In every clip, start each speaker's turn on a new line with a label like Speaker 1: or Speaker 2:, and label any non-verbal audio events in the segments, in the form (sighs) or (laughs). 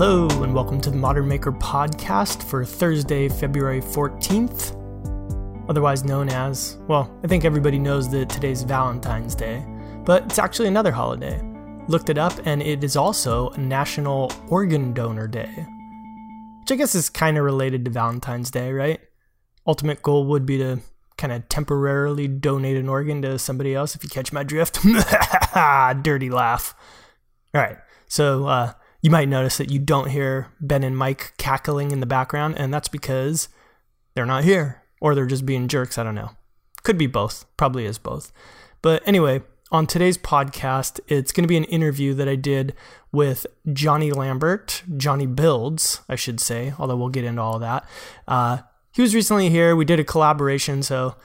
Speaker 1: Hello, and welcome to the Modern Maker podcast for Thursday, February 14th, otherwise known as, well, I think everybody knows that today's Valentine's Day, but it's actually another holiday. Looked it up, and it is also National Organ Donor Day, which I guess is kind of related to Valentine's Day, right? Ultimate goal would be to kind of temporarily donate an organ to somebody else, if you catch my drift. (laughs) Dirty laugh. All right, so, uh, you might notice that you don't hear Ben and Mike cackling in the background, and that's because they're not here, or they're just being jerks. I don't know. Could be both. Probably is both. But anyway, on today's podcast, it's going to be an interview that I did with Jonny Lambert, Jonny Builds, I should say, although we'll get into all that. Uh, he was recently here. We did a collaboration, so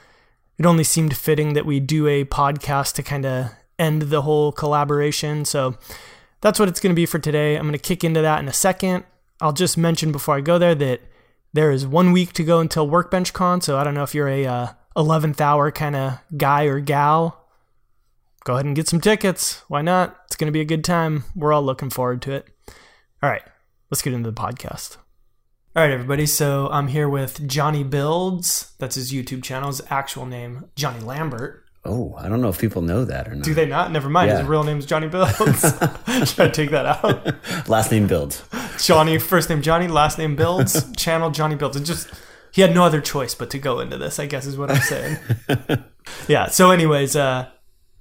Speaker 1: it only seemed fitting that we do a podcast to kind of end the whole collaboration. So, that's what it's going to be for today. I'm going to kick into that in a second. I'll just mention before I go there that there is one week to go until Workbench Con. So I don't know if you're a uh, 11th hour kind of guy or gal. Go ahead and get some tickets. Why not? It's going to be a good time. We're all looking forward to it. All right, let's get into the podcast. All right, everybody. So I'm here with Jonny Builds. That's his YouTube channel. His actual name, Jonny Lambert.
Speaker 2: Oh, I don't know if people know that or not.
Speaker 1: Do they not? Never mind.
Speaker 2: Yeah.
Speaker 1: His real name's Jonny Builds. (laughs) Should I take that out? (laughs)
Speaker 2: Last name builds.
Speaker 1: Jonny, first name Jonny, last name Builds, (laughs) channel Jonny Builds. It just he had no other choice but to go into this, I guess is what I'm saying. yeah. So, anyways, uh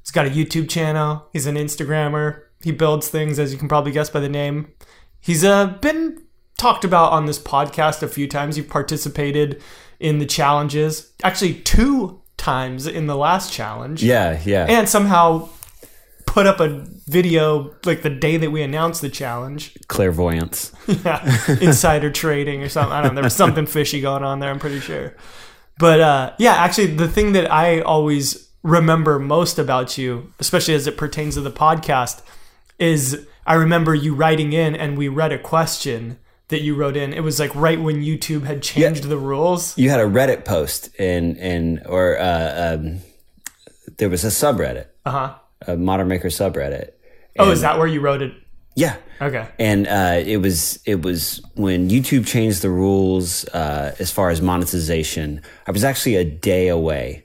Speaker 1: he's got a YouTube channel. He's an Instagrammer. He builds things, as you can probably guess by the name. He's uh been talked about on this podcast a few times. You've participated in the challenges. Actually, two times in the last challenge.
Speaker 2: Yeah, yeah.
Speaker 1: And somehow put up a video like the day that we announced the challenge.
Speaker 2: Clairvoyance. (laughs)
Speaker 1: Yeah, insider trading or something. I don't know. There was something fishy going on there. I'm pretty sure. But uh, yeah, actually, the thing that I always remember most about you, especially as it pertains to the podcast, is I remember you writing in and we read a question that you wrote in. It was like right when YouTube had changed the rules.
Speaker 2: You had a Reddit post and and or uh, um, there was a subreddit,
Speaker 1: Uh huh.
Speaker 2: a Modern Maker subreddit.
Speaker 1: Oh, is that where you wrote it?
Speaker 2: Yeah.
Speaker 1: Okay.
Speaker 2: And uh, it was it was when YouTube changed the rules uh, as far as monetization. I was actually a day away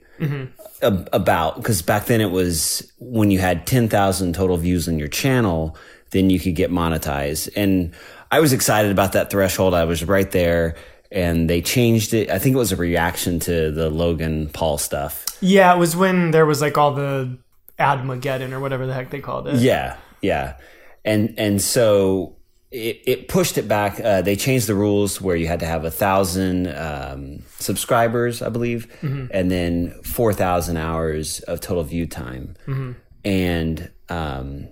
Speaker 2: ab- about because back then it was when you had ten thousand total views on your channel, then you could get monetized. And I was excited about that threshold. I was right there, and they changed it. I think it was a reaction to the Logan Paul stuff.
Speaker 1: Yeah, it was when there was like all the Admageddon or whatever the heck they called it.
Speaker 2: Yeah, yeah, and and so it, it pushed it back. Uh, they changed the rules where you had to have a thousand um, subscribers, I believe, and then four thousand hours of total view time. And um,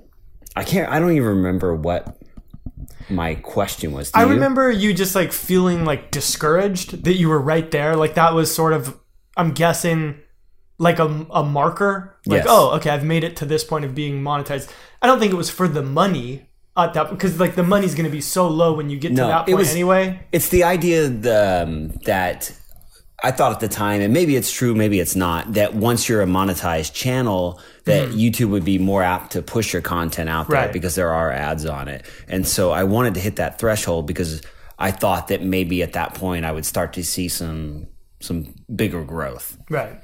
Speaker 2: I can't. I don't even remember what my question was.
Speaker 1: I
Speaker 2: you?
Speaker 1: remember you just like feeling like discouraged that you were right there. Like that was sort of, I'm guessing, like a, a marker. Like,
Speaker 2: Yes.
Speaker 1: oh, okay, I've made it to this point of being monetized. I don't think it was for the money at that because like the money's going to be so low when you get to
Speaker 2: No,
Speaker 1: that
Speaker 2: it
Speaker 1: point
Speaker 2: was-
Speaker 1: anyway.
Speaker 2: It's the idea the, um, that I thought at the time, and maybe it's true, maybe it's not, that once you're a monetized channel, that YouTube would be more apt to push your content out there
Speaker 1: Mm-hmm. Right.
Speaker 2: because there are ads on it. And so I wanted to hit that threshold because I thought that maybe at that point I would start to see some some bigger growth.
Speaker 1: Right.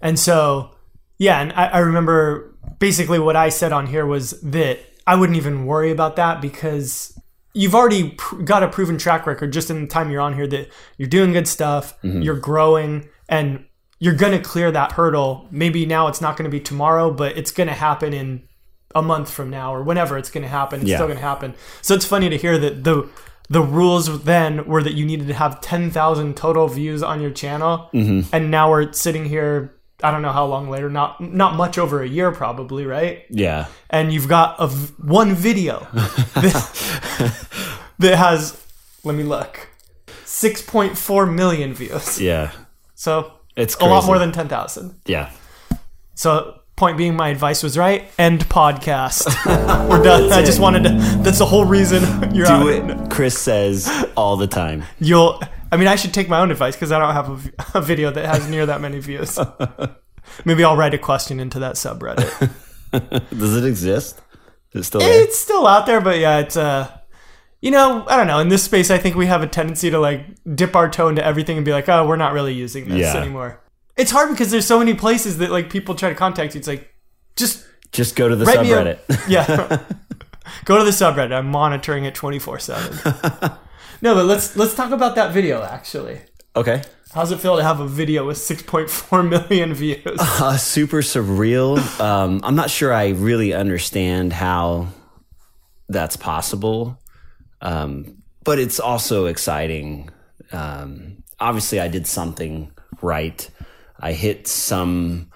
Speaker 1: And so, yeah, and I, I remember basically what I said on here was that I wouldn't even worry about that because you've already pr- got a proven track record just in the time you're on here that you're doing good stuff, mm-hmm. you're growing, and you're going to clear that hurdle. Maybe now it's not going to be tomorrow, but it's going to happen in a month from now or whenever it's going to happen. It's
Speaker 2: Yeah.
Speaker 1: still going to happen. So it's funny to hear that the the rules then were that you needed to have 10,000 total views on your channel. Mm-hmm. And now we're sitting here I don't know how long later, not not much over a year probably, right?
Speaker 2: Yeah.
Speaker 1: And you've got a v- one video that, (laughs) that has let me look. 6.4 million views.
Speaker 2: Yeah.
Speaker 1: So
Speaker 2: It's
Speaker 1: a lot more than 10,000.
Speaker 2: Yeah.
Speaker 1: So, point being, my advice was right. End podcast. (laughs) We're done. I just wanted to. That's the whole reason you're
Speaker 2: Do
Speaker 1: out.
Speaker 2: it, Chris says all the time.
Speaker 1: You'll. I mean, I should take my own advice because I don't have (laughs) a video that has near that many views. (laughs) Maybe I'll write a question into that subreddit. (laughs)
Speaker 2: Does it exist? Is it still there?
Speaker 1: it's still out there, but yeah, it's uh, you know, I don't know. In this space, I think we have a tendency to like dip our toe into everything and be like, oh, we're not really using this
Speaker 2: Yeah.
Speaker 1: anymore. It's hard because there's so many places that like people try to contact you. It's like, just
Speaker 2: Just go to the
Speaker 1: me a-
Speaker 2: subreddit.
Speaker 1: yeah. Go to the subreddit. I'm monitoring it 24 seven. No, but let's let's talk about that video actually.
Speaker 2: okay.
Speaker 1: How's it feel to have a video with 6.4 million views? (laughs)
Speaker 2: Uh, super surreal. Um, I'm not sure I really understand how that's possible, um, but it's also exciting. Um, obviously, I did something right. I hit some.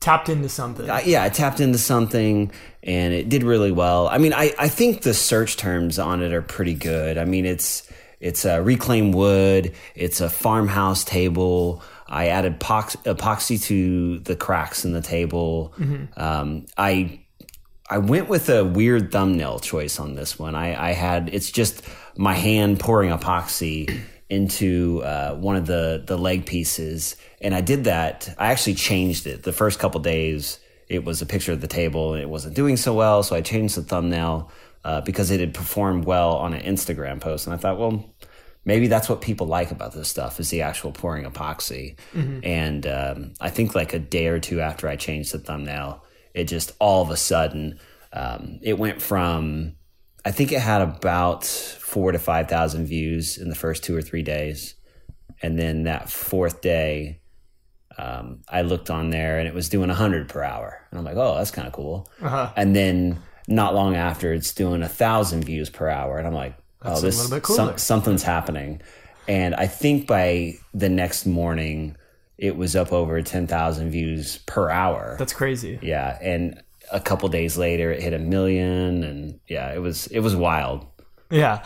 Speaker 1: Tapped into something.
Speaker 2: I, yeah, I tapped into something and it did really well. I mean, I, I think the search terms on it are pretty good. I mean, it's it's a reclaimed wood, it's a farmhouse table. I added pox, epoxy to the cracks in the table. Um, I I went with a weird thumbnail choice on this one. I, I had it's just my hand pouring epoxy into uh, one of the the leg pieces, and I did that. I actually changed it the first couple days. It was a picture of the table, and it wasn't doing so well, so I changed the thumbnail uh, because it had performed well on an Instagram post, and I thought, well. Maybe that's what people like about this stuff is the actual pouring epoxy. And um, I think like a day or two after I changed the thumbnail, it just all of a sudden um, it went from I think it had about four to five thousand views in the first two or three days, and then that fourth day, um, I looked on there and it was doing hundred per hour, and I'm like, oh, that's kind of cool.
Speaker 1: Uh-huh.
Speaker 2: And then not long after, it's doing a thousand views per hour, and I'm like,
Speaker 1: That's
Speaker 2: oh,
Speaker 1: a
Speaker 2: this
Speaker 1: little bit
Speaker 2: some- something's happening. And I think by the next morning, it was up over ten thousand views per hour.
Speaker 1: That's crazy.
Speaker 2: Yeah, and a couple days later, it hit a million, and yeah, it was it was wild.
Speaker 1: Yeah.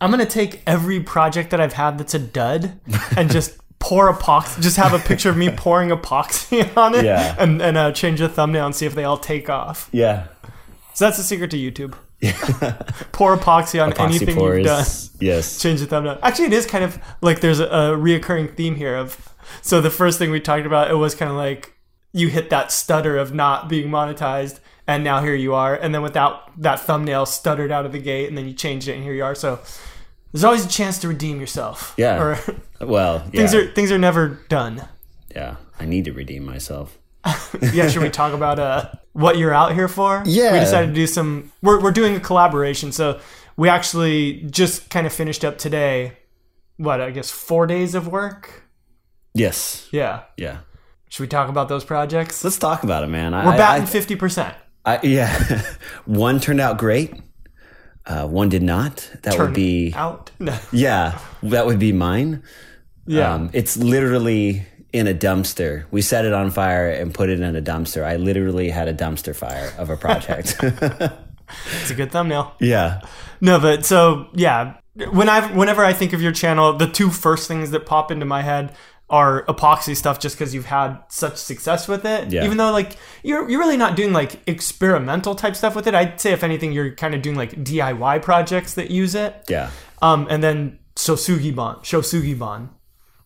Speaker 1: I'm going to take every project that I've had that's a dud and (laughs) just pour epoxy, just have a picture of me pouring epoxy (laughs) on it
Speaker 2: Yeah.
Speaker 1: and, and uh, change the thumbnail and see if they all take off.
Speaker 2: Yeah,
Speaker 1: So that's the secret to YouTube. (laughs) pour epoxy on
Speaker 2: epoxy
Speaker 1: anything
Speaker 2: pores.
Speaker 1: you've done.
Speaker 2: Yes,
Speaker 1: Change the thumbnail. Actually, it is kind of like there's a, a reoccurring theme here of. So the first thing we talked about, it was kind of like you hit that stutter of not being monetized, and now here you are. And then without that thumbnail stuttered out of the gate, and then you changed it, and here you are. So there's always a chance to redeem yourself.
Speaker 2: Yeah.
Speaker 1: Or (laughs)
Speaker 2: well, (laughs) yeah,
Speaker 1: things are things are never done.
Speaker 2: yeah. I need to redeem myself. (laughs)
Speaker 1: Yeah. Should we talk about uh what you're out here for?
Speaker 2: Yeah.
Speaker 1: We decided to do some. We're we're doing a collaboration. So we actually just kind of finished up today. What I guess four days of work.
Speaker 2: Yes,
Speaker 1: Yeah.
Speaker 2: yeah.
Speaker 1: Should we talk about those projects?
Speaker 2: Let's talk about it, man.
Speaker 1: We're
Speaker 2: I-
Speaker 1: batting fifty percent.
Speaker 2: I, yeah, (laughs) one turned out great. Uh, one did not. That would be
Speaker 1: out. (laughs) No.
Speaker 2: yeah. That would be mine.
Speaker 1: Yeah.
Speaker 2: Um, it's literally in a dumpster. We set it on fire and put it in a dumpster. I literally had a dumpster fire of a project. (laughs)
Speaker 1: it's a good thumbnail.
Speaker 2: yeah.
Speaker 1: No, but so yeah, when I whenever I think of your channel, the two first things that pop into my head are epoxy stuff, just because you've had such success with it.
Speaker 2: Yeah.
Speaker 1: Even though like you're you're really not doing like experimental type stuff with it. I'd say if anything, you're kind of doing like DIY projects that use it.
Speaker 2: Yeah.
Speaker 1: Um, and then Sosugiban, Shosugiban,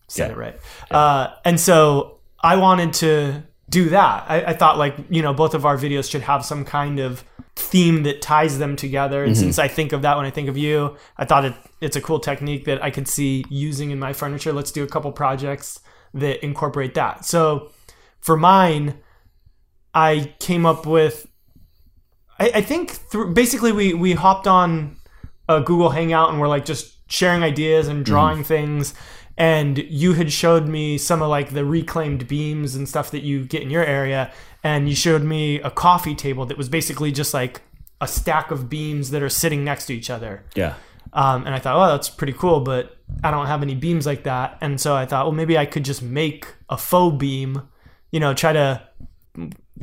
Speaker 1: said
Speaker 2: Yeah.
Speaker 1: it right. Uh, and so I wanted to do that. I, I thought like you know both of our videos should have some kind of theme that ties them together. And mm-hmm. since I think of that when I think of you, I thought it, it's a cool technique that I could see using in my furniture. Let's do a couple projects that incorporate that. So for mine, I came up with I, I think through basically we we hopped on a Google Hangout and we're like just sharing ideas and mm-hmm. drawing things. And you had showed me some of like the reclaimed beams and stuff that you get in your area. And you showed me a coffee table that was basically just like a stack of beams that are sitting next to each other.
Speaker 2: Yeah.
Speaker 1: Um, and I thought, oh, that's pretty cool, but I don't have any beams like that. And so I thought, well, maybe I could just make a faux beam, you know, try to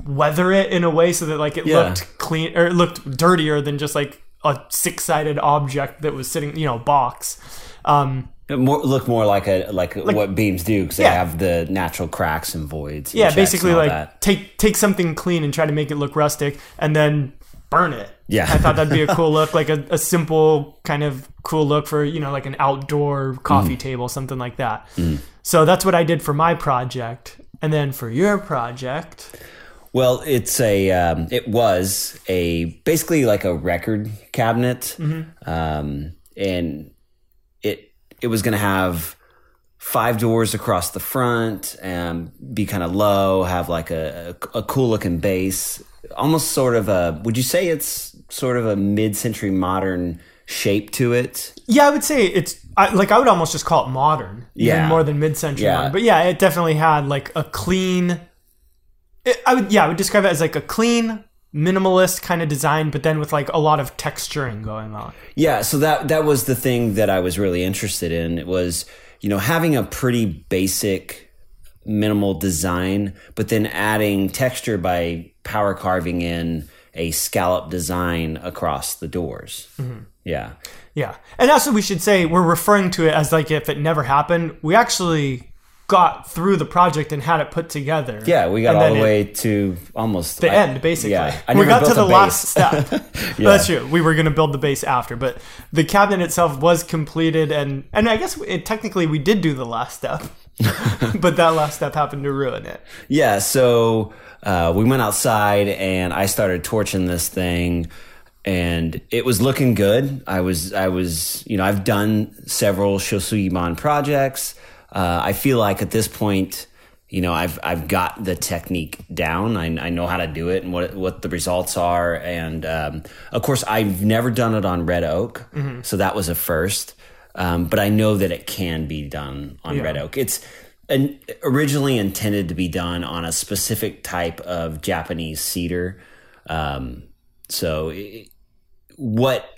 Speaker 1: weather it in a way so that like it
Speaker 2: Yeah.
Speaker 1: looked clean or it looked dirtier than just like a six sided object that was sitting, you know, box. Um,
Speaker 2: more, look more like a like, what beams do because they have the natural cracks and voids. and
Speaker 1: yeah, basically like
Speaker 2: that.
Speaker 1: take take something clean and try to make it look rustic, and then burn it.
Speaker 2: Yeah.
Speaker 1: I thought that'd be a (laughs) cool look, like a, a simple kind of cool look for you know like an outdoor coffee table, something like that. So that's what I did for my project, and then for your project,
Speaker 2: Well, it's a um, it was a basically like a record cabinet, um, and it was going to have five doors across the front and be kind of low, have like a, a, a cool looking base, almost sort of a. Would you say it's sort of a mid century modern shape to it?
Speaker 1: Yeah, I would say it's I, like I would almost just call it modern, even
Speaker 2: Yeah.
Speaker 1: more than mid-century.
Speaker 2: Yeah.
Speaker 1: modern. But yeah, it definitely had like a clean. It, I would yeah, I would describe it as like a clean, minimalist kind of design, but then with like a lot of texturing going on.
Speaker 2: Yeah, so that that was the thing that I was really interested in. It was, you know, having a pretty basic minimal design, but then adding texture by power carving in a scallop design across the doors. Mm-hmm. Yeah.
Speaker 1: Yeah, and also we should say we're referring to it as like if it never happened. We actually got through the project and had it put together.
Speaker 2: Yeah, we got all the
Speaker 1: it-
Speaker 2: way to almost
Speaker 1: the
Speaker 2: I-
Speaker 1: end basically.
Speaker 2: Yeah,
Speaker 1: we got to the last step. (laughs) That's true. We were going to build the base after, but the cabinet itself was completed, and and I guess it, technically we did do the last step, (laughs) but that last step happened to ruin it.
Speaker 2: Yeah, so uh, we went outside and I started torching this thing and it was looking good. I was, I was, you know, I've done several Shosugiban projects. Uh, I feel like at this point, you know, I've, I've got the technique down. I, I know how to do it and what, what the results are. And, um, of course, I've never done it on red oak. So that was a first. Um, but I know that it can be done on red oak. It's, and originally intended to be done on a specific type of Japanese cedar. Um, so it, what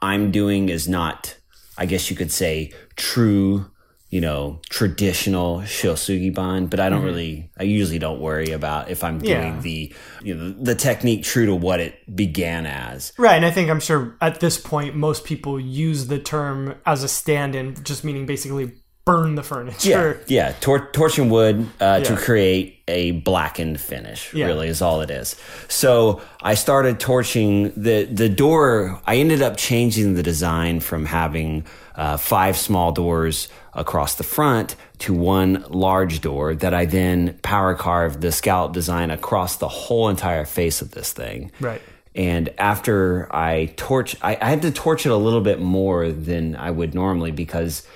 Speaker 2: I'm doing is not, I guess you could say, true, you know, traditional shosugiban. But I don't mm-hmm. really, I usually don't worry about if I'm doing
Speaker 1: Yeah.
Speaker 2: the, you know, the technique true to what it began as.
Speaker 1: Right, and I think I'm sure at this point most people use the term as a stand-in, just meaning basically burn the furniture.
Speaker 2: Yeah, yeah. Tor- torching wood uh, to create a blackened finish.
Speaker 1: Yeah.
Speaker 2: Really is all it is. So I started torching the the door. I ended up changing the design from having uh, five small doors across the front to one large door that I then power carved the scallop design across the whole entire face of this thing.
Speaker 1: Right.
Speaker 2: And after I torch, I, I had to torch it a little bit more than I would normally because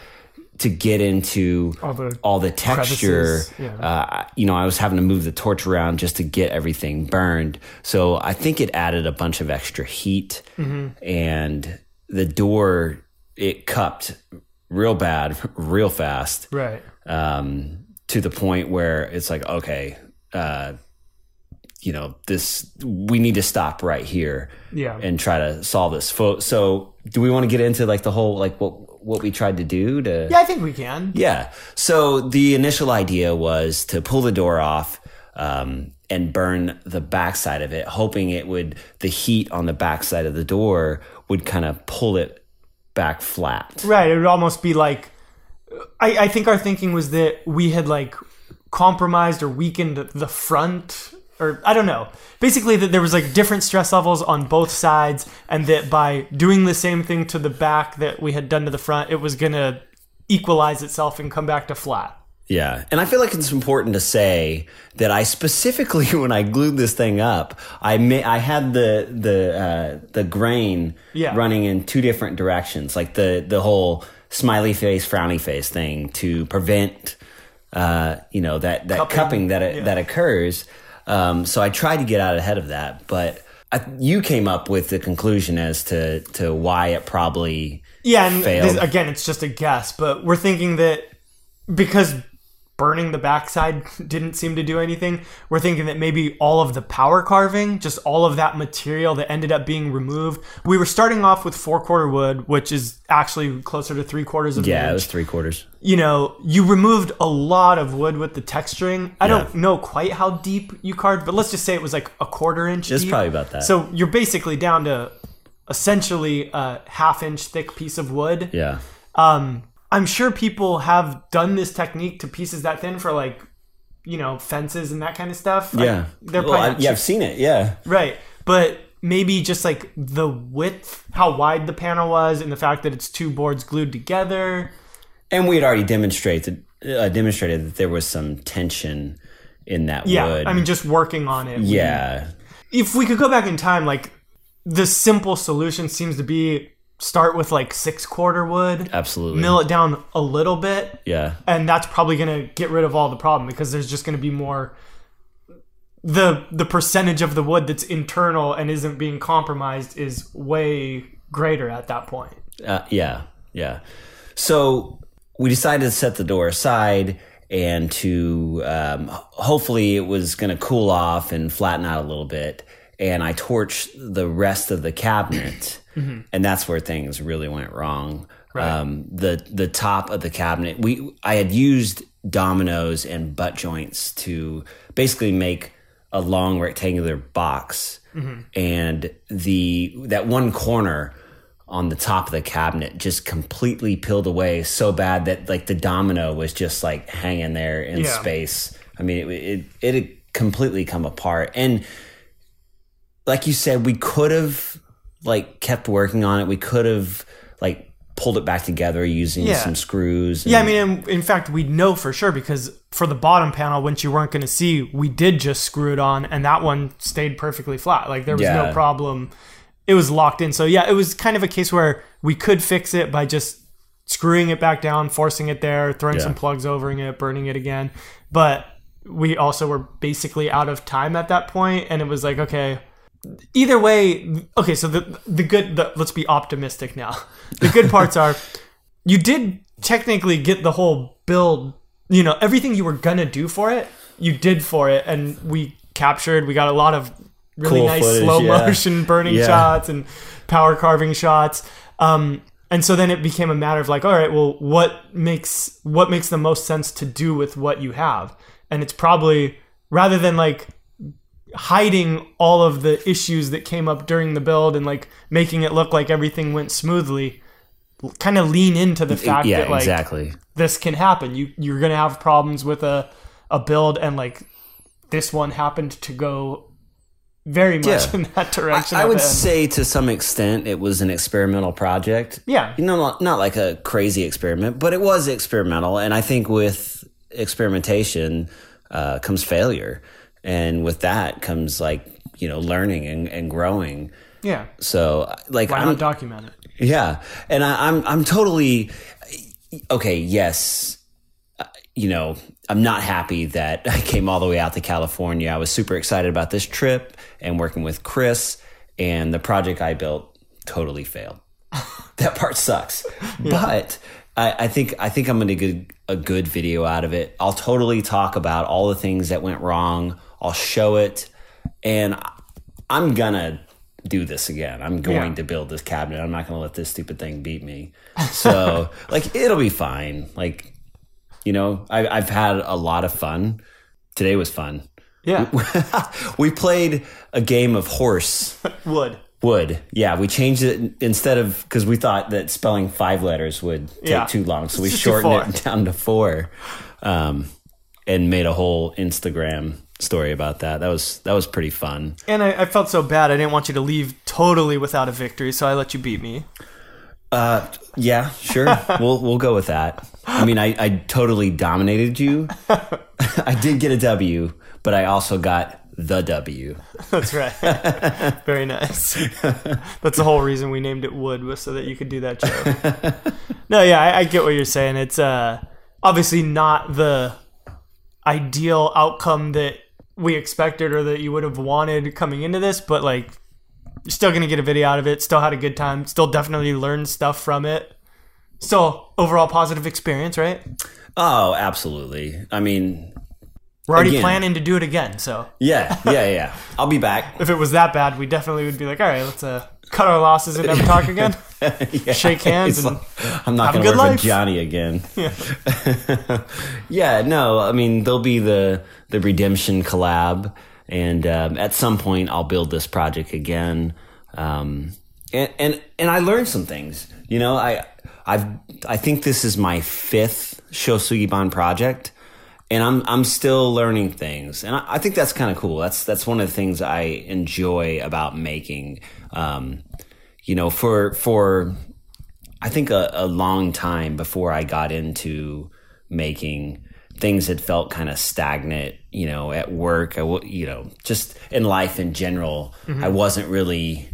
Speaker 2: to get into
Speaker 1: All the
Speaker 2: texture,
Speaker 1: yeah.
Speaker 2: uh, you know, I was having to move the torch around just to get everything burned. So I think it added a bunch of extra heat,
Speaker 1: Mm-hmm.
Speaker 2: and the door it cupped real bad, (laughs) real fast
Speaker 1: Right.
Speaker 2: um, to the point where it's like, okay, uh, you know, this we need to stop right here,
Speaker 1: Yeah.
Speaker 2: and try to solve this. So, do we want to get into like the whole like what what we tried to do to?
Speaker 1: Yeah, I think we can.
Speaker 2: Yeah. So the initial idea was to pull the door off um, and burn the backside of it, hoping it would the heat on the backside of the door would kind of pull it back flat.
Speaker 1: Right. It would almost be like I, I think our thinking was that we had like compromised or weakened the front or I don't know. Basically that there was like different stress levels on both sides and that by doing the same thing to the back that we had done to the front, it was gonna equalize itself and come back to flat.
Speaker 2: Yeah, and I feel like it's important to say that I specifically, (laughs) when I glued this thing up, I ma- I had the the uh, the grain
Speaker 1: Yeah.
Speaker 2: running in two different directions, like the the whole smiley face, frowny face thing to prevent, uh, you know, that that
Speaker 1: Cupping,
Speaker 2: cupping, that
Speaker 1: yeah.
Speaker 2: that occurs. Um, so I tried to get out ahead of that, but I, you came up with the conclusion as to to why it probably
Speaker 1: Yeah, and
Speaker 2: Failed.
Speaker 1: this, again, it's just a guess, but we're thinking that because burning the backside (laughs) didn't seem to do anything, we're thinking that maybe all of the power carving, just all of that material that ended up being removed. We were starting off with four quarter wood, which is actually closer to three quarters of an
Speaker 2: yeah, it was three quarters.
Speaker 1: you know, you removed a lot of wood with the texturing. I don't know quite how deep you carved, but let's just say it was like a quarter inch
Speaker 2: It's
Speaker 1: deep.
Speaker 2: probably about that.
Speaker 1: So you're basically down to essentially a half inch thick piece of wood.
Speaker 2: Yeah.
Speaker 1: Um, I'm sure people have done this technique to pieces that thin for like, you know, fences and that kind of stuff. Like,
Speaker 2: Yeah.
Speaker 1: they're
Speaker 2: well,
Speaker 1: probably
Speaker 2: I, yeah. I've seen it. Yeah.
Speaker 1: right. But maybe just like the width, how wide the panel was, and the fact that it's two boards glued together.
Speaker 2: And we had already demonstrated uh, demonstrated that there was some tension in that
Speaker 1: Yeah,
Speaker 2: wood.
Speaker 1: I mean, just working on it. we-
Speaker 2: yeah,
Speaker 1: if we could go back in time, like the simple solution seems to be start with like six quarter wood,
Speaker 2: absolutely.
Speaker 1: mill it down a little bit,
Speaker 2: yeah,
Speaker 1: and that's probably going to get rid of all the problem because there's just going to be more the the percentage of the wood that's internal and isn't being compromised is way greater at that point.
Speaker 2: Uh, yeah, yeah. So we decided to set the door aside and to um, hopefully it was going to cool off and flatten out a little bit. And I torched the rest of the cabinet, and that's where things really went wrong. Um, the the top of the cabinet, we I had used dominoes and butt joints to basically make a long rectangular box, and the that one corner on the top of the cabinet just completely peeled away so bad that like the domino was just like hanging there in
Speaker 1: Yeah.
Speaker 2: space. I mean, it, it it had completely come apart, and like you said, we could have like kept working on it. We could have like pulled it back together using
Speaker 1: Yeah.
Speaker 2: some screws.
Speaker 1: Yeah, I mean, in, in fact, we know for sure because for the bottom panel, which you weren't going to see, we did just screw it on, and that one stayed perfectly flat. Like there was no problem. It was locked in. So yeah, it was kind of a case where we could fix it by just screwing it back down, forcing it there, throwing
Speaker 2: Yeah.
Speaker 1: some plugs over it, burning it again. But we also were basically out of time at that point, and it was like, okay, either way okay so the the good the, let's be optimistic now (laughs) the good parts are you did technically get the whole build you know everything you were gonna do for it you did for it and we captured we got a lot of really
Speaker 2: Cool
Speaker 1: nice
Speaker 2: footage,
Speaker 1: slow
Speaker 2: yeah.
Speaker 1: motion burning
Speaker 2: Yeah.
Speaker 1: shots and power carving shots um and so then it became a matter of like all right well what makes what makes the most sense to do with what you have and it's probably rather than like hiding all of the issues that came up during the build and like making it look like everything went smoothly kind of lean into the fact
Speaker 2: yeah,
Speaker 1: that like
Speaker 2: exactly.
Speaker 1: this can happen you you're going to have problems with a a build and like this one happened to go very much
Speaker 2: Yeah.
Speaker 1: in that direction
Speaker 2: I
Speaker 1: at
Speaker 2: would say to some extent it was an experimental project.
Speaker 1: yeah
Speaker 2: you know, not, not like a crazy experiment, but it was experimental. And I think with experimentation uh, comes failure. And with that comes like, you know, learning and, and growing.
Speaker 1: yeah
Speaker 2: So like,
Speaker 1: why
Speaker 2: I'm,
Speaker 1: not document it
Speaker 2: yeah. And I, I'm, I'm totally, okay. Yes. Uh, You know, I'm not happy that (laughs) I came all the way out to California. I was super excited about this trip and working with Chris and the project I built totally failed. (laughs) that part sucks. But I, I think I think I'm going to get a good video out of it. I'll totally talk about all the things that went wrong. I'll show it, and I'm gonna do this again. I'm going
Speaker 1: Yeah.
Speaker 2: to build this cabinet. I'm not going to let this stupid thing beat me. So (laughs) like it'll be fine. Like you know, I, I've had a lot of fun. Today was fun.
Speaker 1: yeah (laughs)
Speaker 2: we played a game of horse (laughs)
Speaker 1: would
Speaker 2: would. Yeah, we changed it instead of because we thought that spelling five letters would take
Speaker 1: Yeah.
Speaker 2: too long, so we
Speaker 1: Just
Speaker 2: shortened it (laughs) down to four, um, and made a whole Instagram story about that. That was that was pretty fun.
Speaker 1: and I, I felt so bad i didn't want you to leave totally without a victory so i let you beat me
Speaker 2: Uh, yeah, sure. (laughs) we'll we'll go with that. I mean, I, I totally dominated you. (laughs) I did get a W, but I also got the W. (laughs)
Speaker 1: That's right. (laughs) Very nice. That's the whole reason we named it Wood was so that you could do that joke. (laughs) no, yeah, I, I get what you're saying. It's uh, obviously not the ideal outcome that we expected or that you would have wanted coming into this, but like you're still gonna get a video out of it. Still had a good time. Still definitely learned stuff from it. Still overall positive experience, right?
Speaker 2: Oh, absolutely. I mean,
Speaker 1: We're already
Speaker 2: Again.
Speaker 1: planning to do it again, so
Speaker 2: yeah, yeah, yeah. I'll be back. (laughs)
Speaker 1: if it was that bad, we definitely would be like, all right, let's uh, cut our losses and never talk again. (laughs)
Speaker 2: Yeah,
Speaker 1: Shake hands
Speaker 2: it's
Speaker 1: and
Speaker 2: like, I'm not going to work
Speaker 1: life.
Speaker 2: with Jonny again. (laughs)
Speaker 1: Yeah.
Speaker 2: yeah, no, I mean there'll be the the redemption collab, and um, at some point I'll build this project again. Um, and and and I learned some things. You know, I I've I think this is my fifth Shosugiban project. And I'm I'm still learning things, and I, I think that's kind of cool. That's that's one of the things I enjoy about making. Um, you know, for for I think a, a long time before I got into making, things had felt kind of stagnant, you know, at work, I, w- you know, just in life in general. I wasn't really,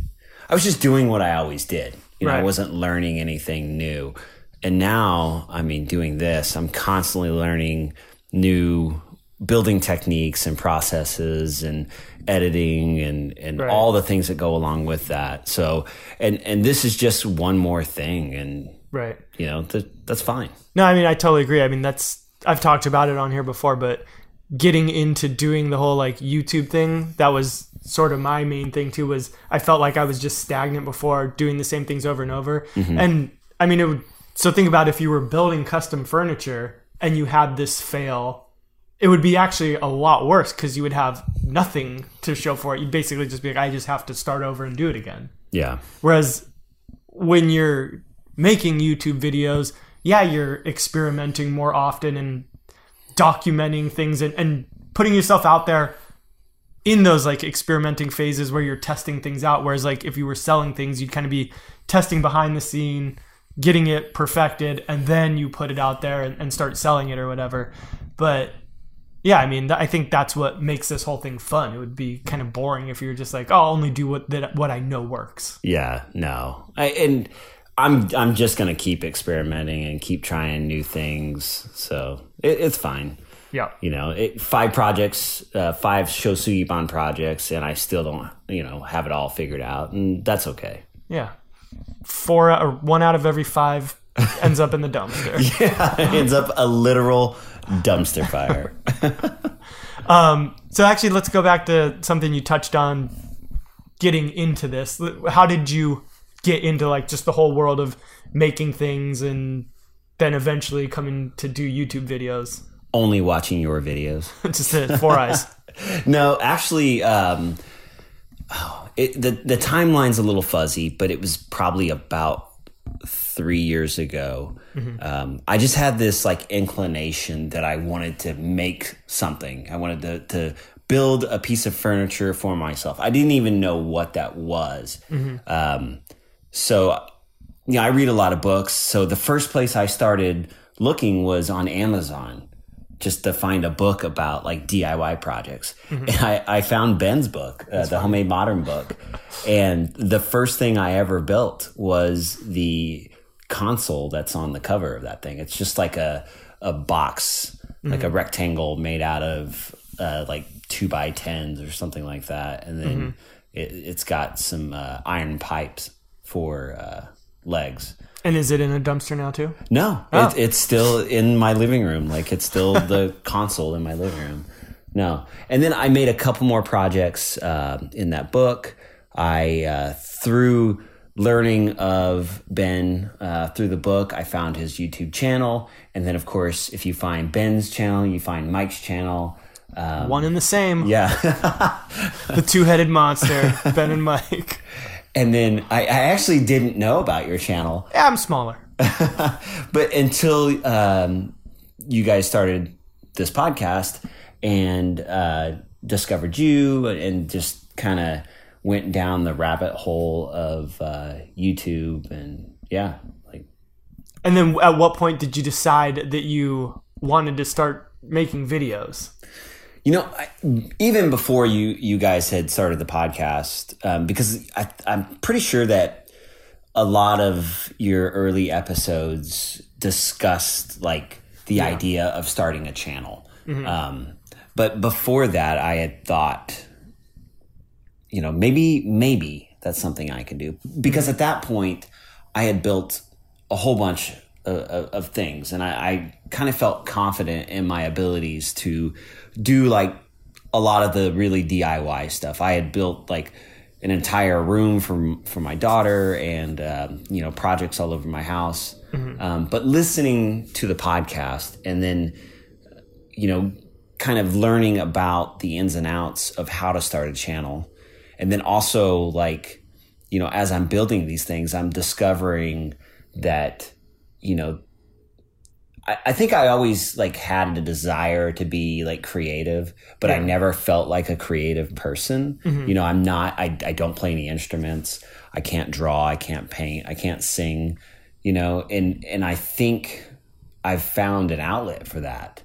Speaker 2: I was just doing what I always did. You know, I wasn't learning anything new. And now, I mean, doing this, I'm constantly learning new building techniques and processes and editing and, and
Speaker 1: Right.
Speaker 2: all the things that go along with that. So, and, and this is just one more thing. And,
Speaker 1: Right.
Speaker 2: you know, th- that's fine.
Speaker 1: No, I mean I totally agree. I mean that's I've talked about it on here before, but getting into doing the whole like YouTube thing, that was sort of my main thing too was I felt like I was just stagnant before doing the same things over and over. Mm-hmm. And I mean it would so think about if you were building custom furniture and you had this fail, it would be actually a lot worse cuz you would have nothing to show for it. You'd basically just be like I just have to start over and do it again.
Speaker 2: Yeah.
Speaker 1: Whereas when you're making YouTube videos, yeah, you're experimenting more often and documenting things and, and putting yourself out there in those like experimenting phases where you're testing things out. Whereas like if you were selling things, you'd kind of be testing behind the scene, getting it perfected, and then you put it out there and, and start selling it or whatever. But yeah, I mean, I think that's what makes this whole thing fun. It would be kind of boring if you're just like, oh, I'll only do what that what I know works.
Speaker 2: Yeah, no. I, and I'm I'm just gonna keep experimenting and keep trying new things. So it, it's fine.
Speaker 1: Yeah.
Speaker 2: You know, it, five projects, uh, five Shosugiban projects, and I still don't, you know, have it all figured out, and that's okay.
Speaker 1: Yeah. Four or one out of every five ends up in the dumpster. (laughs)
Speaker 2: it ends up a literal dumpster fire. (laughs)
Speaker 1: So actually, let's go back to something you touched on getting into this. How did you get into like just the whole world of making things and then eventually coming to do YouTube videos?
Speaker 2: Only watching your videos. (laughs)
Speaker 1: just four eyes.
Speaker 2: No, actually, um, oh, (sighs) it, the the timeline's a little fuzzy, but it was probably about three years ago. Um, I just had this like inclination that I wanted to make something. I wanted to to build a piece of furniture for myself. I didn't even know what that was. Um, so, you know, I read a lot of books. So the first place I started looking was on Amazon just to find a book about like DIY projects. And I, I found Ben's book, uh, the Homemade Modern book. And the first thing I ever built was the console that's on the cover of that thing. It's just like a, a box, like a rectangle made out of uh, like two by tens or something like that. And then it, it's got some uh, iron pipes for uh, legs.
Speaker 1: And is it in a dumpster now too?
Speaker 2: No, it, it's still in my living room. Like it's still (laughs) the console in my living room. No, and then I made a couple more projects uh, in that book. I uh, through learning of Ben uh, through the book, I found his YouTube channel, and then of course, if you find Ben's channel, you find Mike's channel. Um,
Speaker 1: One and the same.
Speaker 2: yeah. (laughs)
Speaker 1: The two-headed monster, Ben and Mike. (laughs)
Speaker 2: and then I, I actually didn't know about your channel
Speaker 1: Yeah, I'm smaller. (laughs)
Speaker 2: but until um, you guys started this podcast and uh, discovered you and just kind of went down the rabbit hole of uh, YouTube and yeah, like
Speaker 1: And then at what point did you decide that you wanted to start making videos?
Speaker 2: You know, I, even before you you guys had started the podcast, um, because I, I'm pretty sure that a lot of your early episodes discussed like the idea of starting a channel. Um, but before that, I had thought, you know, maybe maybe that's something I can do. Because at that point, I had built a whole bunch of, of, things, and I, I kind of felt confident in my abilities to do like a lot of the really DIY stuff. I had built like an entire room for for my daughter, and um, you know projects all over my house. Um, but listening to the podcast, and then you know, kind of learning about the ins and outs of how to start a channel. And then also, like, you know, as I'm building these things, I'm discovering that, you know, I, I think I always like had a desire to be like creative, but I never felt like a creative person. Mm-hmm. You know, I'm not, I, I don't play any instruments. I can't draw. I can't paint. I can't sing, you know, and, and I think I've found an outlet for that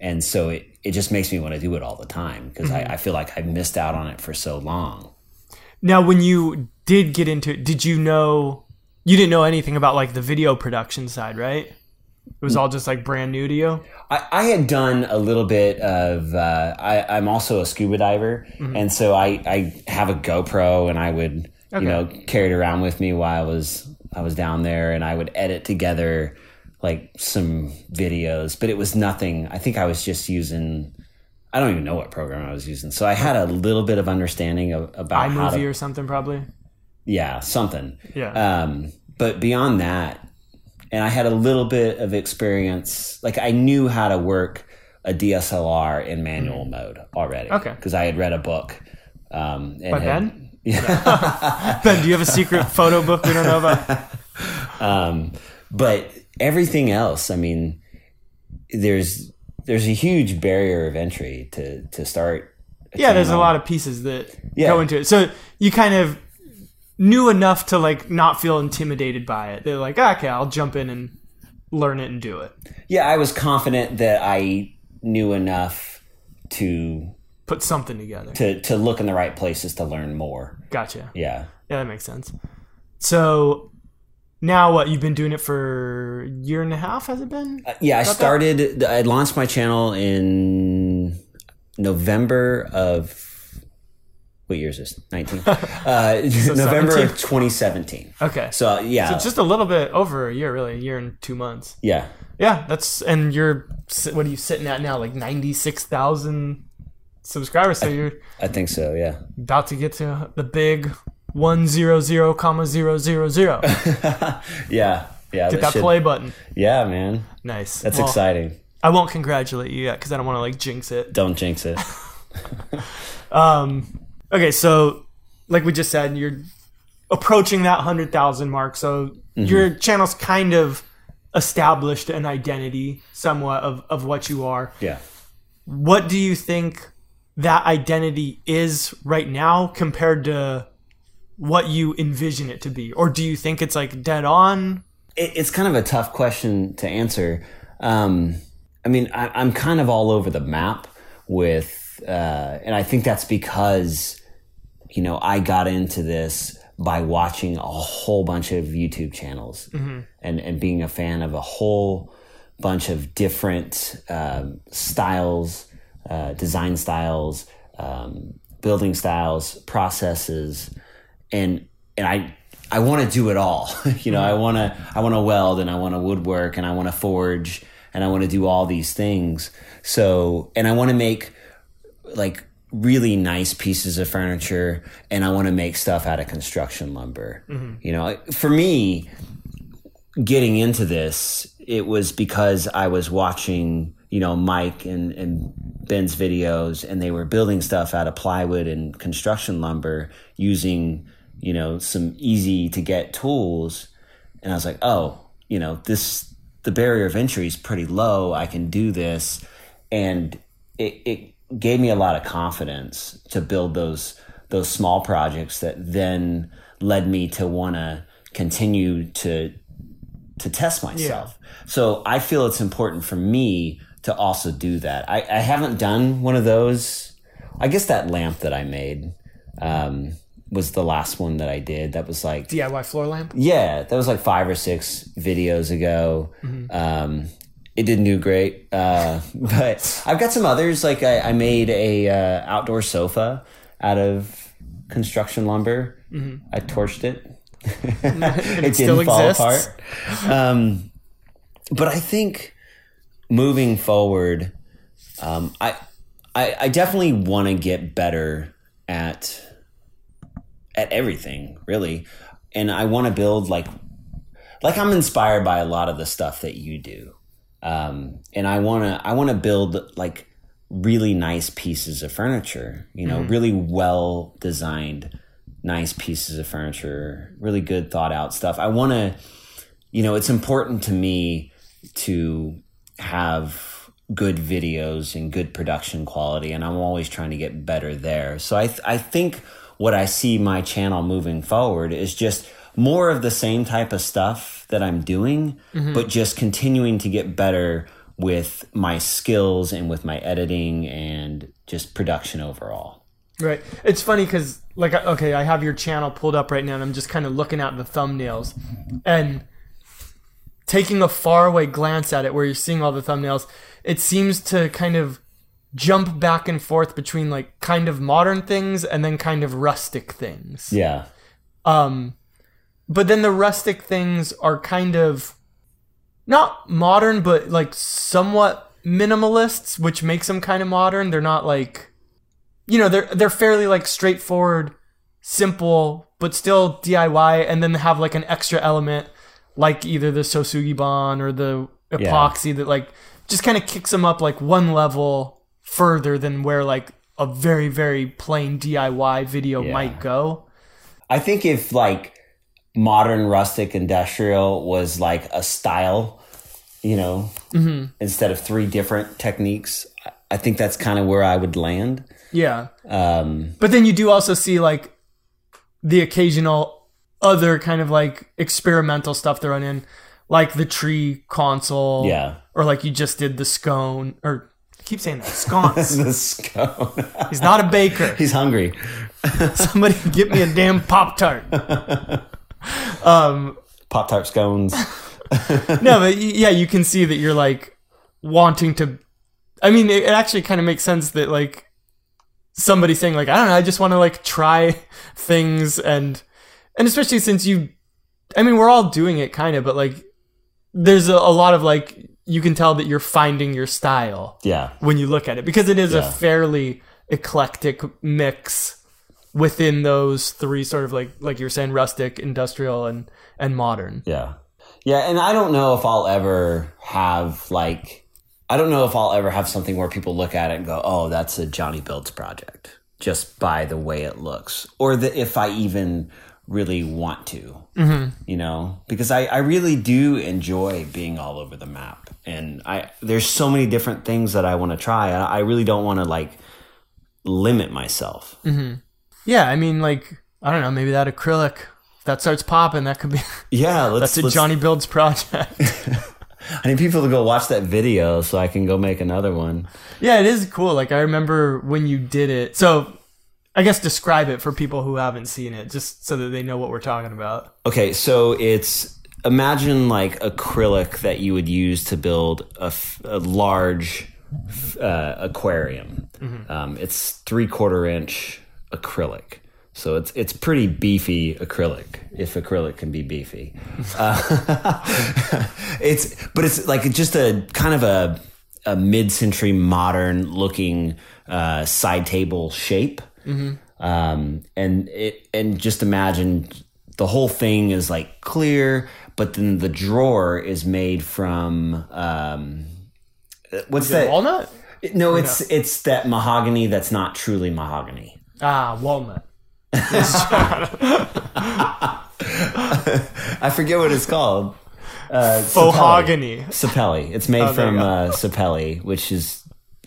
Speaker 2: and so it it just makes me want to do it all the time because I, mm-hmm. I feel like I missed out on it for so long.
Speaker 1: Now, when you did get into it, did you know you didn't know anything about like the video production side, right? It was all just like brand new to you.
Speaker 2: I, I had done a little bit of. Uh, I, I'm also a scuba diver, and so I, I have a GoPro, and I would
Speaker 1: Okay.
Speaker 2: you know carry it around with me while I was I was down there, and I would edit together like some videos, but it was nothing. I think I was just using. I don't even know what program I was using, so I had a little bit of understanding of, about how
Speaker 1: iMovie
Speaker 2: to,
Speaker 1: or something, probably.
Speaker 2: yeah, something.
Speaker 1: Yeah.
Speaker 2: Um, but beyond that, and I had a little bit of experience. Like I knew how to work a DSLR in manual mode already.
Speaker 1: Mm. Okay.
Speaker 2: Because I had read a book. Um, and
Speaker 1: By
Speaker 2: had-
Speaker 1: Ben?
Speaker 2: Yeah. (laughs)
Speaker 1: Ben, do you have a secret photo book we don't know about? (laughs)
Speaker 2: um, but everything else, I mean, there's there's a huge barrier of entry to to start.
Speaker 1: Yeah, there's a lot of pieces that
Speaker 2: Yeah.
Speaker 1: go into it. So you kind of knew enough to like not feel intimidated by it. They're like, ah, okay, I'll jump in and learn it and do it.
Speaker 2: Yeah, I was confident that I knew enough to
Speaker 1: Put something together.
Speaker 2: to to look in the right places to learn more.
Speaker 1: Gotcha.
Speaker 2: Yeah.
Speaker 1: Yeah, that makes sense. So now what? You've been doing it for a year and a half, has it been?
Speaker 2: Uh, yeah, I
Speaker 1: that?
Speaker 2: started. I launched my channel in November of what year is this? (laughs) Nineteen. Uh, November
Speaker 1: 17?
Speaker 2: of 2017.
Speaker 1: Okay.
Speaker 2: So yeah, So
Speaker 1: Just a little bit over a year, really, a year and two months.
Speaker 2: yeah,
Speaker 1: Yeah, that's and you're what are you sitting at now? Like ninety six thousand subscribers. So you're
Speaker 2: I think so. Yeah,
Speaker 1: about to get to the big one zero zero comma zero zero zero. (laughs)
Speaker 2: yeah, yeah.
Speaker 1: Hit that
Speaker 2: should-
Speaker 1: play button.
Speaker 2: Yeah, man,
Speaker 1: Nice.
Speaker 2: that's
Speaker 1: Well,
Speaker 2: exciting.
Speaker 1: I won't congratulate you yet because I don't want to like jinx it.
Speaker 2: Don't jinx it. (laughs)
Speaker 1: Um, okay, so like we just said, you're approaching that hundred thousand mark. So your channel's kind of established an identity somewhat of, of what you are.
Speaker 2: Yeah.
Speaker 1: What do you think that identity is right now compared to what you envision it to be? Or do you think it's like dead on?
Speaker 2: it, it's kind of a tough question to answer. Um, I mean, I, I'm kind of all over the map with, uh, and I think that's because, you know, I got into this by watching a whole bunch of YouTube channels and, and being a fan of a whole bunch of different um, styles, uh, design styles, um, building styles, processes, and and I I want to do it all. (laughs) you know, I want to I want to weld and I want to woodwork and I want to forge and I want to do all these things. So, and I want to make like really nice pieces of furniture and I want to make stuff out of construction lumber. Mm-hmm. You know, for me getting into this, it was because I was watching, you know, Mike and, and Ben's videos and they were building stuff out of plywood and construction lumber using, you know, some easy to get tools. And I was like, oh, you know, this, the barrier of entry is pretty low. I can do this. And it, it gave me a lot of confidence to build those, those small projects that then led me to want to continue to to test myself. So I feel it's important for me to also do that. I, I haven't done one of those. I guess that lamp that I made um, was the last one that I did. That was like,
Speaker 1: DIY floor lamp?
Speaker 2: yeah, that was like five or six videos ago. Um, it didn't do great, uh, (laughs) but I've got some others. Like I, I made a uh, outdoor sofa out of construction lumber. I torched it. (laughs) (laughs) it,
Speaker 1: still
Speaker 2: didn't fall
Speaker 1: exists?
Speaker 2: apart. Um, but I think moving forward, um, I, I I definitely want to get better at at everything, really, and I want to build like like I'm inspired by a lot of the stuff that you do, um, and I want to I want to build like really nice pieces of furniture, you know, really well designed, nice pieces of furniture, really good thought out stuff. I want to, you know, it's important to me to have good videos and good production quality, and I'm always trying to get better there. So I, th- I think what I see my channel moving forward is just more of the same type of stuff that I'm doing, but just continuing to get better with my skills and with my editing and just production overall.
Speaker 1: Right. It's funny because, like, okay, I have your channel pulled up right now, and I'm just kind of looking at the thumbnails and taking a faraway glance at it, where you're seeing all the thumbnails. It seems to kind of jump back and forth between like kind of modern things and then kind of rustic things.
Speaker 2: Yeah.
Speaker 1: Um, but then the rustic things are kind of not modern, but like somewhat minimalists, which makes them kind of modern. They're not like, you know, they're they're fairly like straightforward, simple, but still DIY, and then they have like an extra element, like either the Shosugiban or the epoxy that like just kind of kicks them up like one level further than where like a very very plain DIY video
Speaker 2: Yeah.
Speaker 1: might go.
Speaker 2: I think if like modern rustic industrial was like a style, you know, instead of three different techniques, I- think that's kind of where I would land.
Speaker 1: Yeah.
Speaker 2: Um,
Speaker 1: But then you do also see like the occasional other kind of like experimental stuff thrown in, like the tree console.
Speaker 2: Yeah.
Speaker 1: Or like you just did the scone or I keep saying that scones. (laughs)
Speaker 2: the scone.
Speaker 1: He's not a baker. (laughs)
Speaker 2: He's hungry. (laughs)
Speaker 1: Somebody get me a damn Pop Tart. Um
Speaker 2: Pop Tart scones. (laughs)
Speaker 1: no, but yeah, you can see that you're like wanting to. I mean, it, it actually kind of makes sense that like somebody saying like I don't know, I just want to like try things and and especially since you, I mean, we're all doing it kind of, but like there's a, a lot of like you can tell that you're finding your style
Speaker 2: Yeah.
Speaker 1: when you look at it because it is a fairly eclectic mix within those three sort of like like you're saying rustic industrial and and modern
Speaker 2: Yeah. Yeah. And I don't know if I'll ever have like, I don't know if I'll ever have something where people look at it and go, oh, that's a Jonny Builds project just by the way it looks. Or that if I even really want to, mm-hmm. you know, because I, I really do enjoy being all over the map. And I, there's so many different things that I want to try. I really don't want to like limit myself. Mm-hmm.
Speaker 1: Yeah, I mean, like I don't know, maybe that acrylic if that starts popping, that could be (laughs)
Speaker 2: Yeah. (laughs) Let's,
Speaker 1: that's a
Speaker 2: let's-
Speaker 1: Jonny Builds project. (laughs)
Speaker 2: I need people to go watch that video so I can go make another one.
Speaker 1: yeah, it is cool. Like I remember when you did it. So I guess describe it for people who haven't seen it, just so that they know what we're talking about.
Speaker 2: Okay, so it's imagine like acrylic that you would use to build a, f- a large uh, aquarium. Um, it's three quarter inch acrylic, so it's it's pretty beefy acrylic if acrylic can be beefy. Uh, (laughs) it's but it's like just a kind of a a mid century modern looking uh, side table shape. Um, and it and just imagine the whole thing is like clear, but then the drawer is made from um, what's that?
Speaker 1: Walnut?
Speaker 2: No, it's it's that mahogany that's not truly mahogany.
Speaker 1: Ah, walnut. (laughs)
Speaker 2: I forget what it's called. Uh,
Speaker 1: Fohogany.
Speaker 2: Sapelli. It's made
Speaker 1: Oh,
Speaker 2: from
Speaker 1: you
Speaker 2: uh, sapelli, which is,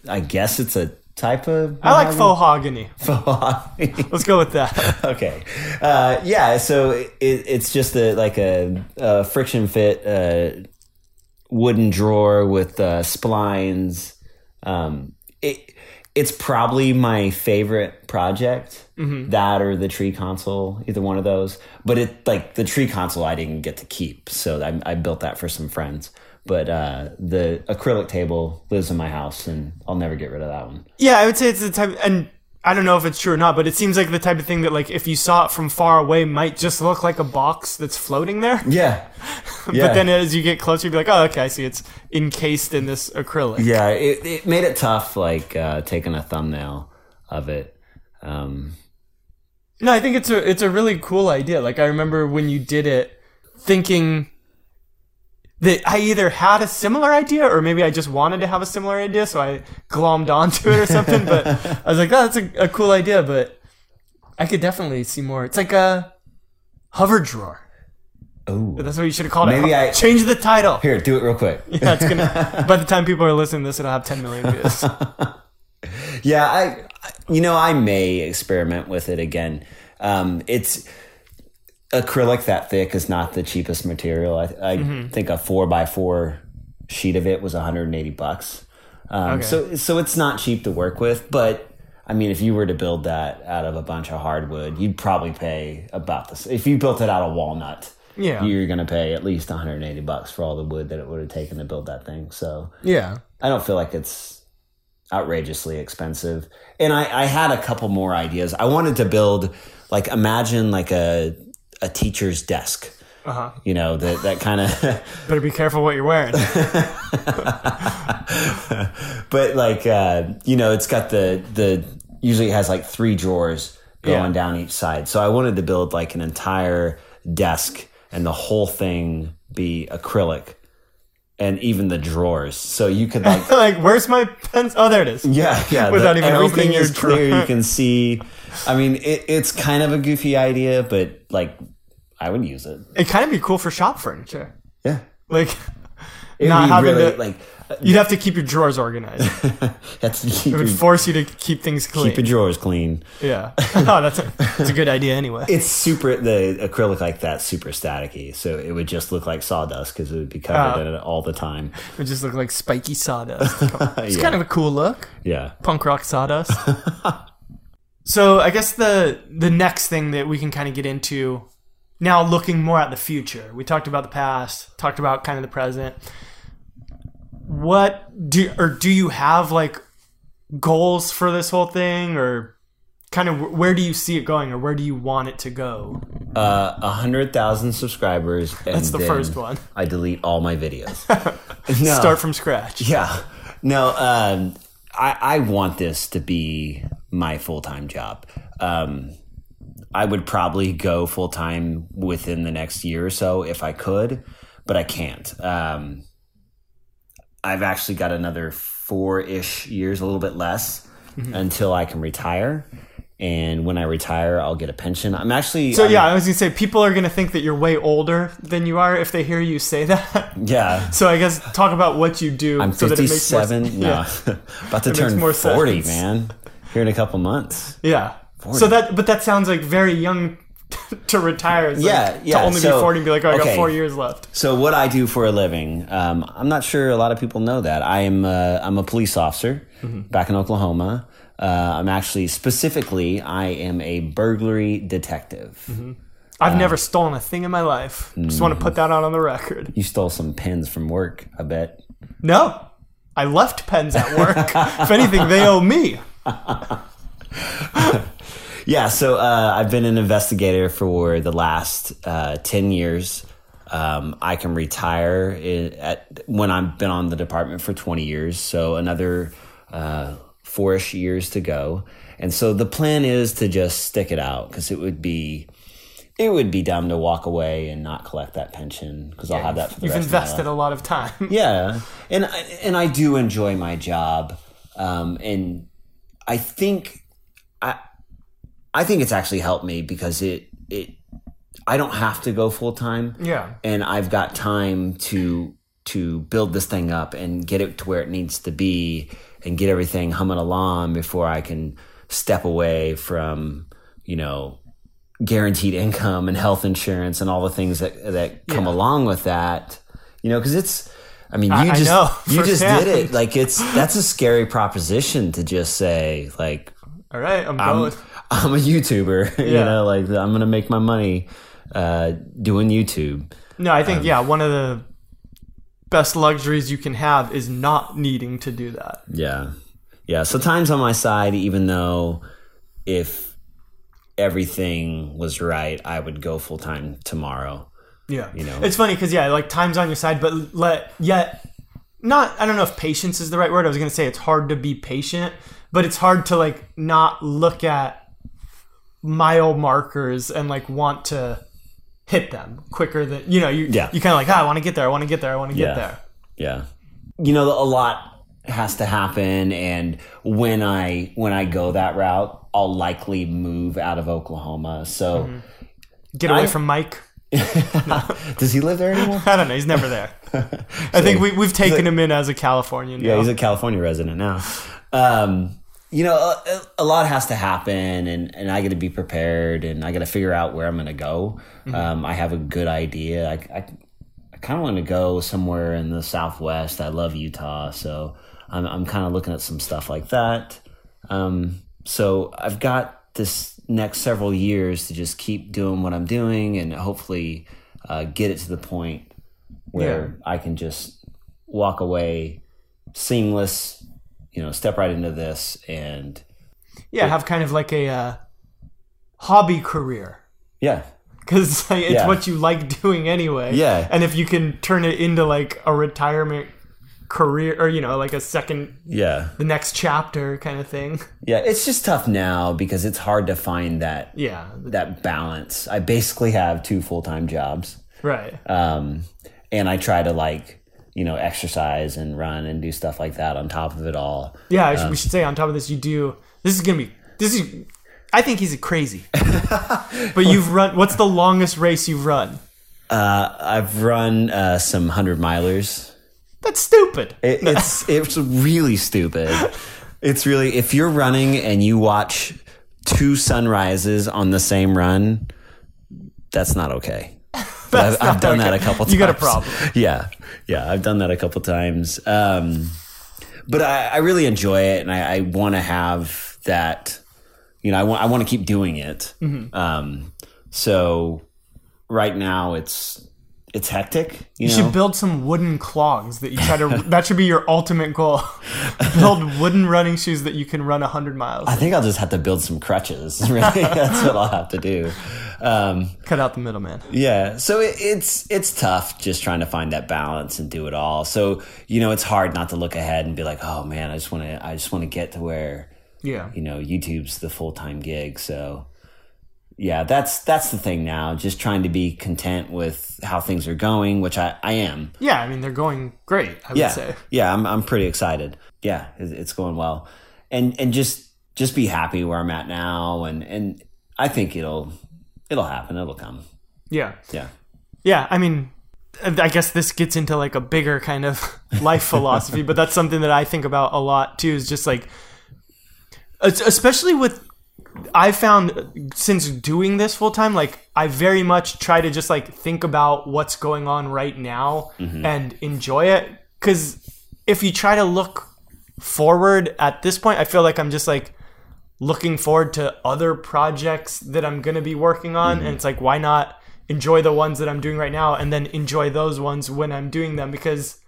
Speaker 2: I guess, it's a type of.
Speaker 1: I like fohogany.
Speaker 2: mahogany. (laughs)
Speaker 1: Let's go with that. (laughs)
Speaker 2: okay. Uh, yeah. So it, it's just a like a, a friction fit uh, wooden drawer with uh, splines. Um, it it's probably my favorite project. That or the tree console, either one of those. But it like the tree console I didn't get to keep, so I, I built that for some friends. But uh, the acrylic table lives in my house, and I'll never get rid of that one.
Speaker 1: Yeah, I would say it's the type, and I don't know if it's true or not, but it seems like the type of thing that, like, if you saw it from far away, might just look like a box that's floating there.
Speaker 2: Yeah. (laughs)
Speaker 1: But then as you get closer, you'd be like, oh, okay, I see. It's encased in this acrylic.
Speaker 2: Yeah, it, it made it tough, like uh, taking a thumbnail of it. Um,
Speaker 1: No, I think it's a it's a really cool idea. Like I remember when you did it, thinking that I either had a similar idea or maybe I just wanted to have a similar idea, so I glommed onto it or something. but I was like, oh, that's a, a cool idea, but I could definitely see more. It's like a hover drawer.
Speaker 2: oh,
Speaker 1: That's what you should have called
Speaker 2: Maybe
Speaker 1: it.
Speaker 2: Maybe I-
Speaker 1: change the title.
Speaker 2: here, do it real quick. (laughs)
Speaker 1: Yeah, it's gonna. (laughs) by the time people are listening to this, it'll have 10 million views. (laughs)
Speaker 2: Yeah, I, you know, I may experiment with it again. Um, it's acrylic that thick is not the cheapest material. I, I think a four by four sheet of it was 180 bucks. Um,
Speaker 1: Okay.
Speaker 2: So so it's not cheap to work with, but I mean, if you were to build that out of a bunch of hardwood, you'd probably pay about this. If you built it out of walnut,
Speaker 1: Yeah.
Speaker 2: you're going to pay at least 180 bucks for all the wood that it would have taken to build that thing. So
Speaker 1: Yeah.
Speaker 2: I don't feel like it's outrageously expensive. And I, I had a couple more ideas. I wanted to build like imagine like a a teacher's desk.
Speaker 1: Uh-huh.
Speaker 2: You know, that that kind of (laughs)
Speaker 1: Better be careful what you're wearing. (laughs)
Speaker 2: but like uh, you know, it's got the the usually it has like three drawers going
Speaker 1: Yeah.
Speaker 2: down each side. So I wanted to build like an entire desk and the whole thing be acrylic and even the drawers. So you could like (laughs)
Speaker 1: like, where's my pencil? Oh, there it is.
Speaker 2: Yeah, yeah.
Speaker 1: Without
Speaker 2: the-
Speaker 1: even
Speaker 2: everything
Speaker 1: opening your
Speaker 2: is clear.
Speaker 1: drawer.
Speaker 2: You can see. I mean, it, it's kind of a goofy idea, but like, I would use it.
Speaker 1: It kind of be cool for shop furniture.
Speaker 2: Yeah,
Speaker 1: Like, (laughs)
Speaker 2: It'd
Speaker 1: not having
Speaker 2: really
Speaker 1: to.
Speaker 2: like. uh,
Speaker 1: you'd have to keep your drawers organized. (laughs)
Speaker 2: That's to keep
Speaker 1: It
Speaker 2: your,
Speaker 1: would force you to keep things clean.
Speaker 2: keep your drawers clean.
Speaker 1: yeah. (laughs) oh, that's a, that's a good idea anyway.
Speaker 2: It's super. The acrylic like that super staticky, so it would just look like sawdust because it would be covered
Speaker 1: Oh.
Speaker 2: in it all the time.
Speaker 1: It would just look like spiky sawdust. It's
Speaker 2: Yeah.
Speaker 1: kind of a cool look.
Speaker 2: Yeah.
Speaker 1: Punk rock sawdust. so I guess the the next thing that we can kind of get into now looking more at the future. We talked about the past, talked about kind of the present. What do or do you have like goals for this whole thing or kind of where do you see it going or where do you want it to go?
Speaker 2: Uh, a hundred thousand subscribers. And
Speaker 1: That's the first one.
Speaker 2: I delete all my videos. (laughs) no.
Speaker 1: Start from scratch.
Speaker 2: Yeah. No, um, I, I want this to be my full time job. Um, I would probably go full time within the next year or so if I could, but I can't. Um, I've actually got another four ish years, a little bit less,
Speaker 1: Mm-hmm.
Speaker 2: until I can retire. And when I retire, I'll get a pension. I'm actually
Speaker 1: So
Speaker 2: I'm-
Speaker 1: yeah, I was gonna say people are gonna think that you're way older than you are if they hear you say that. (laughs)
Speaker 2: yeah.
Speaker 1: So I guess talk about what you do.
Speaker 2: I'm
Speaker 1: so that it makes more
Speaker 2: 57. no, (laughs)
Speaker 1: Yeah. (laughs)
Speaker 2: about to
Speaker 1: makes
Speaker 2: turn
Speaker 1: more
Speaker 2: 40,
Speaker 1: sense.
Speaker 2: man. Here in a couple months.
Speaker 1: Yeah. So that, but that sounds like very young (laughs) to retire. It's like
Speaker 2: Yeah, yeah,
Speaker 1: To only
Speaker 2: so-
Speaker 1: be forty and be like, oh, I got four years left.
Speaker 2: So what I do for a living, um, I'm not sure a lot of people know that. I am uh, I'm a police officer back in Oklahoma. Uh, I'm actually specifically I am a burglary detective.
Speaker 1: I've never stolen a thing in my life. Just want to put that out on the record.
Speaker 2: You stole some pens from work, I bet.
Speaker 1: No, I left pens at work. (laughs) if anything, they owe me. (laughs) (laughs)
Speaker 2: Yeah, so uh, I've been an investigator for the last uh, ten years. Um, I can retire i at when I've been on the department for twenty years, so another uh, four-ish years to go. And so the plan is to just stick it out because it would be it would be dumb to walk away and not collect that pension because I'll have that for the
Speaker 1: You've
Speaker 2: rest of my
Speaker 1: invested a lot of time. (laughs)
Speaker 2: Yeah, and I- and I do enjoy my job, um, and I think I I think it's actually helped me because it it I don't have to go full time,
Speaker 1: Yeah.
Speaker 2: and I've got time to to build this thing up and get it to where it needs to be and get everything humming along before I can step away from you know guaranteed income and health insurance and all the things that that come
Speaker 1: Yeah.
Speaker 2: along with that. You know, because it's. I mean, you
Speaker 1: I- I
Speaker 2: just
Speaker 1: know,
Speaker 2: you just did it. Like it's that's a scary proposition to just say like
Speaker 1: All right, I'm
Speaker 2: I'm,
Speaker 1: going. (laughs)
Speaker 2: I'm a YouTuber. (laughs) you know, like I'm gonna make my money uh, doing YouTube.
Speaker 1: No, I think
Speaker 2: Um,
Speaker 1: yeah, one of the best luxuries you can have is not needing to do that.
Speaker 2: Yeah, yeah. So time's on my side, even though if everything was right, I would go full time tomorrow.
Speaker 1: Yeah,
Speaker 2: You know.
Speaker 1: it's funny because yeah, like time's on your side, but let yet not. I don't know if patience is the right word. I was gonna say it's hard to be patient, but it's hard to like not look at mile markers and like want to hit them quicker than you know. You
Speaker 2: Yeah.
Speaker 1: you kind of like ah, I want to get there. I want to get there. I want to get
Speaker 2: Yeah.
Speaker 1: there.
Speaker 2: Yeah. You know, a lot has to happen and when I when I go that route, I'll likely move out of Oklahoma. So
Speaker 1: Get away
Speaker 2: I-
Speaker 1: from Mike. (laughs)
Speaker 2: does he live there anymore? (laughs)
Speaker 1: I don't know. He's never there. (laughs) I think we, we've taken him in as a Californian.
Speaker 2: Yeah,
Speaker 1: now.
Speaker 2: he's a California resident now. Um, you know, a, a lot has to happen, and, and I got to be prepared, and I got to figure out where I'm going to go. Um, I have a good idea. I, I, I kind of want to go somewhere in the Southwest. I love Utah, so I'm I'm kind of looking at some stuff like that. Um, so I've got this next several years to just keep doing what I'm doing and hopefully uh, get it to the point where I can just walk away seamless, you know, step right into this and
Speaker 1: Yeah, have kind of like a uh, hobby career.
Speaker 2: yeah,
Speaker 1: because like, it's
Speaker 2: Yeah.
Speaker 1: what you like doing anyway.
Speaker 2: Yeah.
Speaker 1: and if you can turn it into like a retirement career, or you know, like a second,
Speaker 2: yeah,
Speaker 1: the next chapter kind of thing.
Speaker 2: yeah. It's just tough now because it's hard to find that
Speaker 1: Yeah,
Speaker 2: that balance. I basically have two full time jobs.
Speaker 1: right.
Speaker 2: um, and I try to like you know exercise and run and do stuff like that on top of it all.
Speaker 1: Yeah, should, we should say on top of this, you do. This is gonna be. This is. I think he's crazy. (laughs) but you've run. What's the longest race you've run?
Speaker 2: Uh, I've run uh, some hundred milers.
Speaker 1: That's stupid.
Speaker 2: It, it's (laughs) it's really stupid. It's really if you're running and you watch two sunrises on the same run, that's not okay. But I've, I've done that a couple times.
Speaker 1: You got a problem. (laughs)
Speaker 2: Yeah, yeah, I've done that a couple times. Um, but I, I really enjoy it, and I, I want to have that. You know, I want I want to keep doing it.
Speaker 1: Mm-hmm.
Speaker 2: Um, so right now it's it's hectic. You,
Speaker 1: You
Speaker 2: know,
Speaker 1: should build some wooden clogs that you try to. (laughs) that should be your ultimate goal. (laughs) build wooden running shoes that you can run hundred miles.
Speaker 2: I think I'll just have to build some crutches. (laughs) Really, that's what I'll have to do. Um,
Speaker 1: Cut out the middleman.
Speaker 2: yeah, so it, it's it's tough just trying to find that balance and do it all. So you know, it's hard not to look ahead and be like, oh man, I just want to I just want to get to where
Speaker 1: Yeah.
Speaker 2: you know YouTube's the full time gig. So yeah, that's that's the thing now. Just trying to be content with how things are going, which I I am.
Speaker 1: Yeah, I mean they're going great. I would say.
Speaker 2: yeah, I'm I'm pretty excited. Yeah, it's going well, and and just just be happy where I'm at now, and and I think it'll it'll happen. It'll come.
Speaker 1: Yeah.
Speaker 2: Yeah,
Speaker 1: Yeah, I mean, I guess this gets into like a bigger kind of (laughs) life philosophy, but that's something that I think about a lot too. Is just like, especially with, I found since doing this full time, like I very much try to just like think about what's going on right now mm-hmm. and enjoy it. Because if you try to look forward at this point, I feel like I'm just like looking forward to other projects that I'm going to be working on. Mm-hmm. And it's like, why not enjoy the ones that I'm doing right now and then enjoy those ones when I'm doing them? Because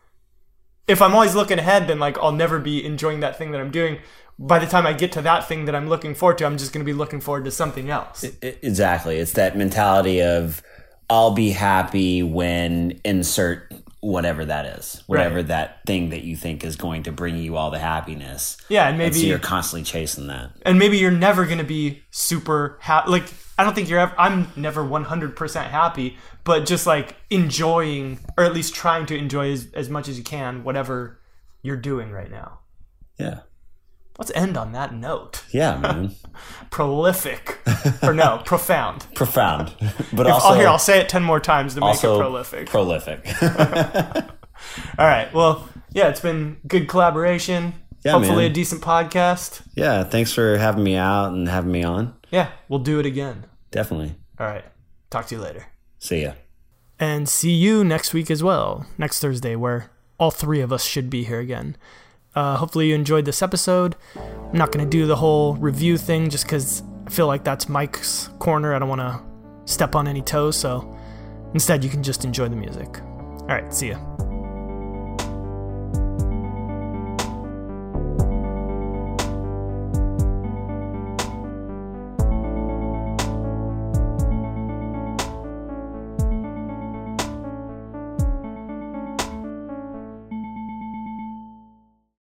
Speaker 1: if I'm always looking ahead, then like I'll never be enjoying that thing that I'm doing. By the time I get to that thing that I'm looking forward to, I'm just going to be looking forward to something else.
Speaker 2: Exactly. It's that mentality of I'll be happy when insert whatever that is, whatever
Speaker 1: Right.
Speaker 2: that thing that you think is going to bring you all the happiness.
Speaker 1: Yeah, and
Speaker 2: And so
Speaker 1: maybe
Speaker 2: you're constantly chasing that.
Speaker 1: and maybe you're never going to be super happy. Like, I don't think you're ever, I'm never 100% happy, but just like enjoying, or at least trying to enjoy as, as much as you can, whatever you're doing right now.
Speaker 2: Yeah.
Speaker 1: Let's end on that note.
Speaker 2: Yeah, man. (laughs)
Speaker 1: Prolific. or no, (laughs) profound.
Speaker 2: Profound. (laughs) But
Speaker 1: If- oh,
Speaker 2: also
Speaker 1: oh, here, I'll say it 10 more times to make it prolific.
Speaker 2: Prolific.
Speaker 1: All right. Well, yeah, it's been good collaboration.
Speaker 2: Yeah,
Speaker 1: Hopefully
Speaker 2: man.
Speaker 1: a decent podcast.
Speaker 2: yeah, thanks for having me out and having me on.
Speaker 1: Yeah, we'll do it again.
Speaker 2: Definitely.
Speaker 1: All right. Talk to you later.
Speaker 2: See ya.
Speaker 1: and see you next week as well, next Thursday, where all three of us should be here again. Uh, hopefully, you enjoyed this episode. I'm not going to do the whole review thing just because I feel like that's Mike's corner. I don't want to step on any toes, so instead, you can just enjoy the music. All right, see ya.